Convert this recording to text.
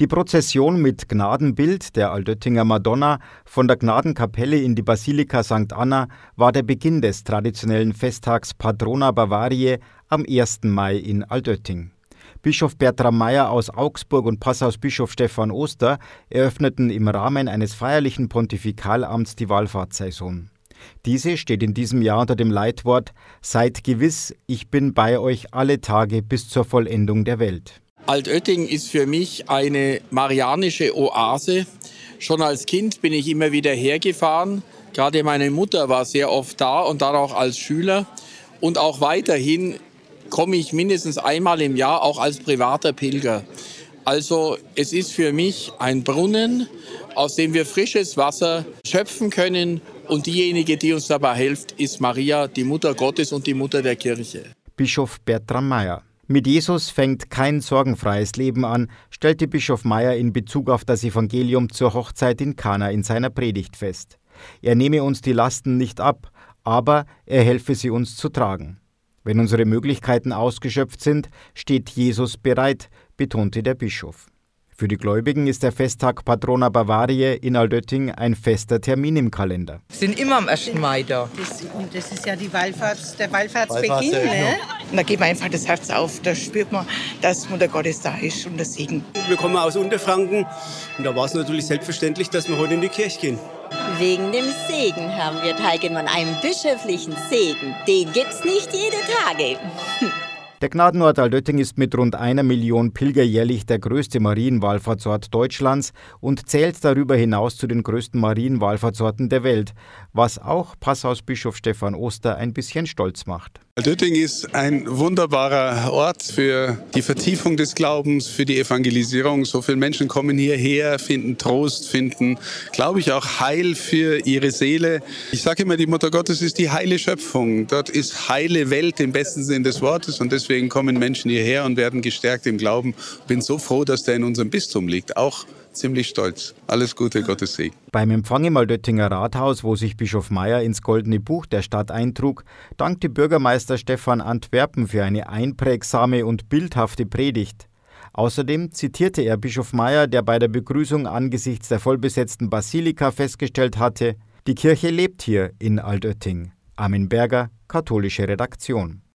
Die Prozession mit Gnadenbild der Altöttinger Madonna von der Gnadenkapelle in die Basilika St. Anna war der Beginn des traditionellen Festtags Patrona Bavariae am 1. Mai in Altötting. Bischof Bertram Meyer aus Augsburg und Passausbischof Stefan Oster eröffneten im Rahmen eines feierlichen Pontifikalamts die Wallfahrtssaison. Diese steht in diesem Jahr unter dem Leitwort Seid gewiss, ich bin bei euch alle Tage bis zur Vollendung der Welt. Altötting ist für mich eine marianische Oase. Schon als Kind bin ich immer wieder hergefahren. Gerade meine Mutter war sehr oft da und dann auch als Schüler. Und auch weiterhin komme ich mindestens einmal im Jahr auch als privater Pilger. Also es ist für mich ein Brunnen, aus dem wir frisches Wasser schöpfen können. Und diejenige, die uns dabei hilft, ist Maria, die Mutter Gottes und die Mutter der Kirche. Bischof Bertram Meyer. Mit Jesus fängt kein sorgenfreies Leben an, stellte Bischof Meyer in Bezug auf das Evangelium zur Hochzeit in Kana in seiner Predigt fest. Er nehme uns die Lasten nicht ab, aber er helfe sie uns zu tragen. Wenn unsere Möglichkeiten ausgeschöpft sind, steht Jesus bereit, betonte der Bischof. Für die Gläubigen ist der Festtag Patrona Bavariae in Aldötting ein fester Termin im Kalender. Wir sind immer am 1. Mai da. Das, und das ist ja die Wallfahrts, der Wallfahrtsbeginn. Ne? Und da geht man einfach das Herz auf, da spürt man, dass Mutter Gottes da ist und das Segen. Wir kommen aus Unterfranken und da war es natürlich selbstverständlich, dass wir heute in die Kirche gehen. Wegen dem Segen haben wir teilgenommen, einem bischöflichen Segen. Den gibt's nicht jede Tage. Der Gnadenort Altötting ist mit rund einer Million Pilger jährlich der größte Marienwallfahrtsort Deutschlands und zählt darüber hinaus zu den größten Marienwallfahrtsorten der Welt, was auch Passausbischof Stefan Oster ein bisschen stolz macht. Altötting ist ein wunderbarer Ort für die Vertiefung des Glaubens, für die Evangelisierung. So viele Menschen kommen hierher, finden Trost, finden, glaube ich, auch Heil für ihre Seele. Ich sage immer, die Mutter Gottes ist die heile Schöpfung. Dort ist heile Welt im besten Sinn des Wortes und deswegen kommen Menschen hierher und werden gestärkt im Glauben. Bin so froh, dass der in unserem Bistum liegt. Auch ziemlich stolz. Alles Gute, Gottes Segen. Beim Empfang im Aldöttinger Rathaus, wo sich Bischof Meyer ins Goldene Buch der Stadt eintrug, dankte Bürgermeister Stefan Antwerpen für eine einprägsame und bildhafte Predigt. Außerdem zitierte er Bischof Meyer, der bei der Begrüßung angesichts der vollbesetzten Basilika festgestellt hatte, die Kirche lebt hier in Altötting. Armin Berger, katholische Redaktion.